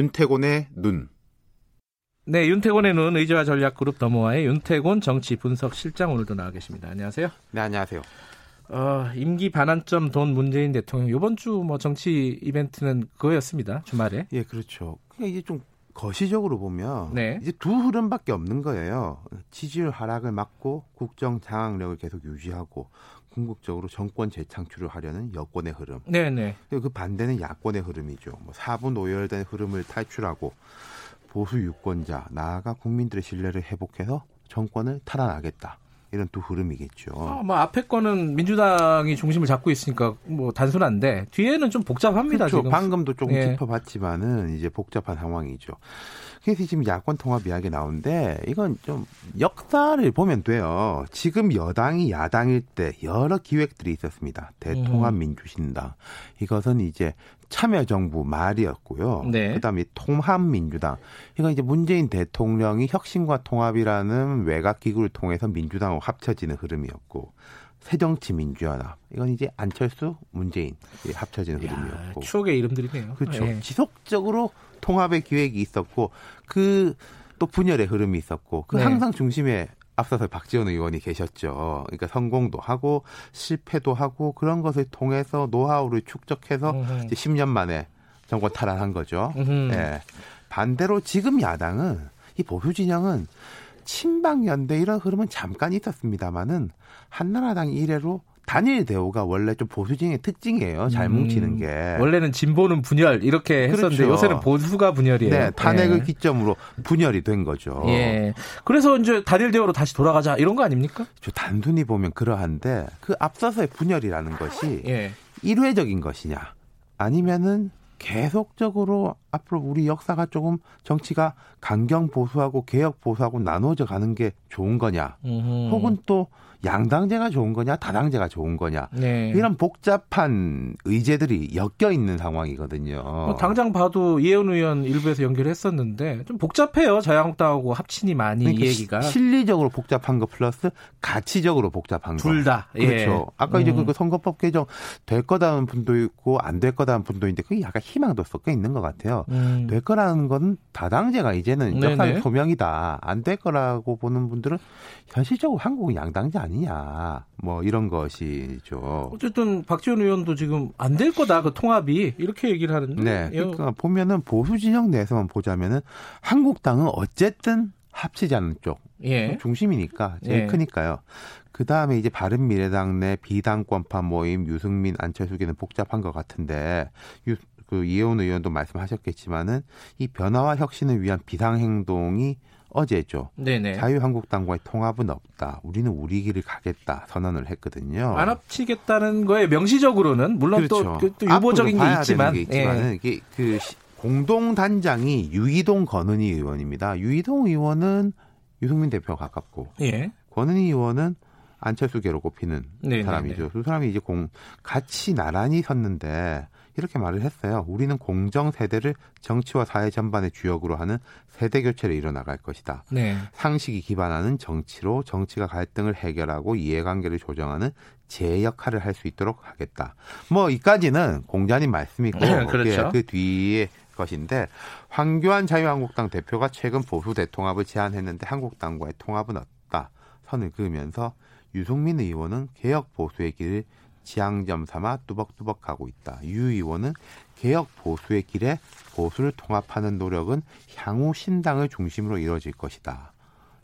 윤태곤의 눈. 네, 윤태곤의 눈 의제와 전략 그룹 더모아의 윤태곤 정치 분석 실장 오늘도 나와 계십니다. 안녕하세요. 네, 안녕하세요. 어, 임기 반환점 돈 문재인 대통령 이번 주 뭐 정치 이벤트는 그거였습니다. 주말에. 예, 그렇죠. 그냥 이제 좀 거시적으로 보면 네. 이제 두 흐름밖에 없는 거예요. 지지율 하락을 막고 국정 장악력을 계속 유지하고 궁극적으로 정권 재창출을 하려는 여권의 흐름. 네, 네. 그 반대는 야권의 흐름이죠. 뭐 사부 노열된 흐름을 탈출하고 보수 유권자 나아가 국민들의 신뢰를 회복해서 정권을 탈환하겠다. 이런 두 흐름이겠죠. 어, 뭐 앞에 거는 민주당이 중심을 잡고 있으니까 뭐 단순한데 뒤에는 좀 복잡합니다. 그렇죠. 지금. 방금도 조금 예. 짚어봤지만은 이제 복잡한 상황이죠. 그래서 지금 야권 통합 이야기 나오는데 이건 좀 역사를 보면 돼요. 지금 여당이 야당일 때 여러 기획들이 있었습니다. 대통합 음. 민주신당 이것은 이제 참여정부 말이었고요. 네. 그다음에 통합민주당 이건 이제 문재인 대통령이 혁신과 통합이라는 외곽 기구를 통해서 민주당 합쳐지는 흐름이었고 새정치민주연합 이건 이제 안철수 문재인 합쳐지는 야, 흐름이었고 추억의 이름들이네요. 그렇죠. 예. 지속적으로 통합의 기획이 있었고 그 또 분열의 흐름이 있었고 그 네. 항상 중심에 앞서서 박지원 의원이 계셨죠. 그러니까 성공도 하고 실패도 하고 그런 것을 통해서 노하우를 축적해서 음흠. 이제 10년 만에 정권 탈환한 거죠. 예. 반대로 지금 야당은 이 보수 진영은 친박 연대 이런 흐름은 잠깐 있었습니다만은 한나라당 이래로 단일 대우가 원래 좀 보수 진영의 특징이에요. 잘 음, 뭉치는 게. 원래는 진보는 분열 이렇게 했었는데 그렇죠. 요새는 보수가 분열이에요. 네, 탄핵을 예. 기점으로 분열이 된 거죠. 예. 그래서 이제 단일 대우로 다시 돌아가자 이런 거 아닙니까? 저 단순히 보면 그러한데 그 앞서서의 분열이라는 것이 예. 일회적인 것이냐 아니면은 계속적으로 앞으로 우리 역사가 조금 정치가 강경 보수하고 개혁 보수하고 나눠져 가는 게 좋은 거냐 음흠. 혹은 또 양당제가 좋은 거냐 다당제가 좋은 거냐 네. 이런 복잡한 의제들이 엮여 있는 상황이거든요. 뭐 당장 봐도 이혜원 의원 일부에서 연결했었는데 좀 복잡해요. 자유한국당하고 합친이 많이 그러니까 이 얘기가 시- 실리적으로 복잡한 거 플러스 가치적으로 복잡한 거. 둘 다. 예. 그렇죠. 아까 이제 음. 그 선거법 개정 될 거다는 분도 있고 안 될 거다는 분도 있는데 그게 약간 희망도 섞여 있는 것 같아요. 음. 될 거라는 건 다당제가 이제는. 역사의 소명이다. 안 될 거라고 보는 분들은 현실적으로 한국은 양당제 아니냐. 뭐 이런 것이죠. 어쨌든 박지원 의원도 지금 안 될 거다 그 통합이 이렇게 얘기를 하는데 네. 예. 그러니까 보면은 보수 진영 내에서만 보자면은 한국당은 어쨌든 합치자는 쪽 예. 중심이니까 제일 예. 크니까요. 그 다음에 이제 바른 미래당 내 비당권파 모임 유승민 안철수계는 복잡한 것 같은데 유, 그 이혜원 의원도 말씀하셨겠지만은 이 변화와 혁신을 위한 비상 행동이 어제죠. 네네. 자유한국당과의 통합은 없다. 우리는 우리 길을 가겠다 선언을 했거든요. 안 합치겠다는 거에 명시적으로는 물론 또, 그렇죠. 그, 또 유보적인 게 있지만, 게 있지만은 예. 이게 그 시- 공동 단장이 유이동 권은희 의원입니다. 유이동 의원은 유승민 대표가 가깝고 예. 권은희 의원은 안철수계로 꼽히는 네, 사람이죠. 네, 네. 두 사람이 이제 공 같이 나란히 섰는데 이렇게 말을 했어요. 우리는 공정 세대를 정치와 사회 전반의 주역으로 하는 세대 교체를 이뤄나갈 것이다. 네. 상식이 기반하는 정치로 정치가 갈등을 해결하고 이해관계를 조정하는 제 역할을 할 수 있도록 하겠다. 뭐 이까지는 공자님 말씀이고 그렇죠. 그 뒤에 것인데 황교안 자유한국당 대표가 최근 보수 대통합을 제안했는데 한국당과의 통합은 없다 선을 그으면서 유승민 의원은 개혁 보수의 길을 지향점 삼아 뚜벅뚜벅 가고 있다. 유 의원은 개혁 보수의 길에 보수를 통합하는 노력은 향후 신당을 중심으로 이루어질 것이다.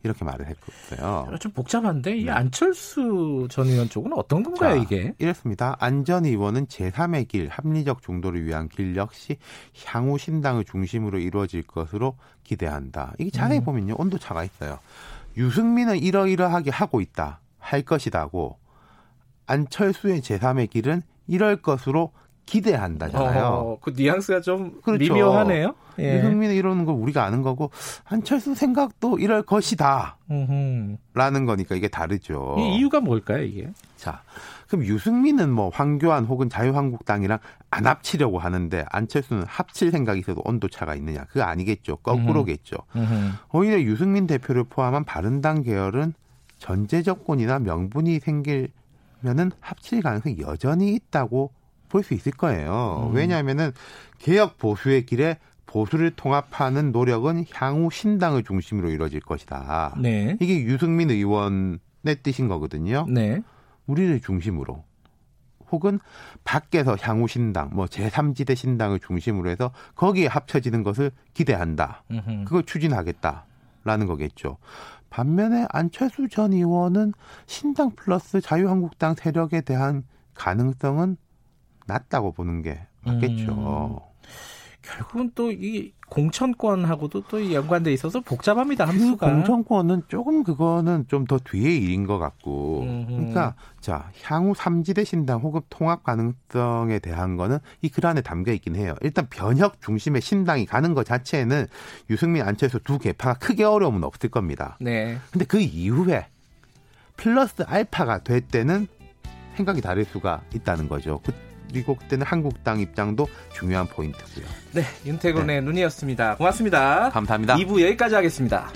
이렇게 말을 했어요. 좀 복잡한데 이 네. 안철수 전 의원 쪽은 어떤 건가요 자, 이게? 이렇습니다. 안전 의원은 제3의 길, 합리적 중도를 위한 길 역시 향후 신당을 중심으로 이루어질 것으로 기대한다. 이게 자세히 음. 보면요, 온도 차가 있어요. 유승민은 이러이러하게 하고 있다, 할 것이다고 안철수의 제3의 길은 이럴 것으로 기대한다잖아요. 어, 그 뉘앙스가 좀 그렇죠. 미묘하네요. 예. 유승민은 이러는 걸 우리가 아는 거고 안철수 생각도 이럴 것이다. 음흠. 라는 거니까 이게 다르죠. 이 이유가 뭘까요 이게? 자, 그럼 유승민은 뭐 황교안 혹은 자유한국당이랑 안 합치려고 하는데 안철수는 합칠 생각이 있어도 온도 차가 있느냐? 그거 아니겠죠. 거꾸로겠죠. 음흠. 오히려 유승민 대표를 포함한 바른당 계열은 전제 조건이나 명분이 생기면은 합칠 가능성이 여전히 있다고 볼 수 있을 거예요. 음. 왜냐하면은 개혁 보수의 길에 보수를 통합하는 노력은 향후 신당을 중심으로 이루어질 것이다. 네. 이게 유승민 의원의 뜻인 거거든요. 네. 우리를 중심으로 혹은 밖에서 향후 신당, 뭐 제3지대 신당을 중심으로 해서 거기에 합쳐지는 것을 기대한다. 음흠. 그걸 추진하겠다 라는 거겠죠. 반면에 안철수 전 의원은 신당 플러스 자유한국당 세력에 대한 가능성은 낮다고 보는 게 맞겠죠. 결국은 또 이 공천권하고도 또 연관돼 있어서 복잡합니다. 그 함수가. 공천권은 조금 그거는 좀 더 뒤의 일인 것 같고, 음흠. 그러니까 자 향후 삼지대 신당 혹은 통합 가능성에 대한 거는 이 글 안에 담겨 있긴 해요. 일단 변혁 중심의 신당이 가는 것 자체는 유승민, 안철수 두 개파가 크게 어려움은 없을 겁니다. 네. 근데 그 이후에 플러스 알파가 될 때는 생각이 다를 수가 있다는 거죠. 그- 그때는 한국당 입장도 중요한 포인트고요. 네. 윤태곤의 눈이었습니다. 고맙습니다. 감사합니다. 2부 여기까지 하겠습니다.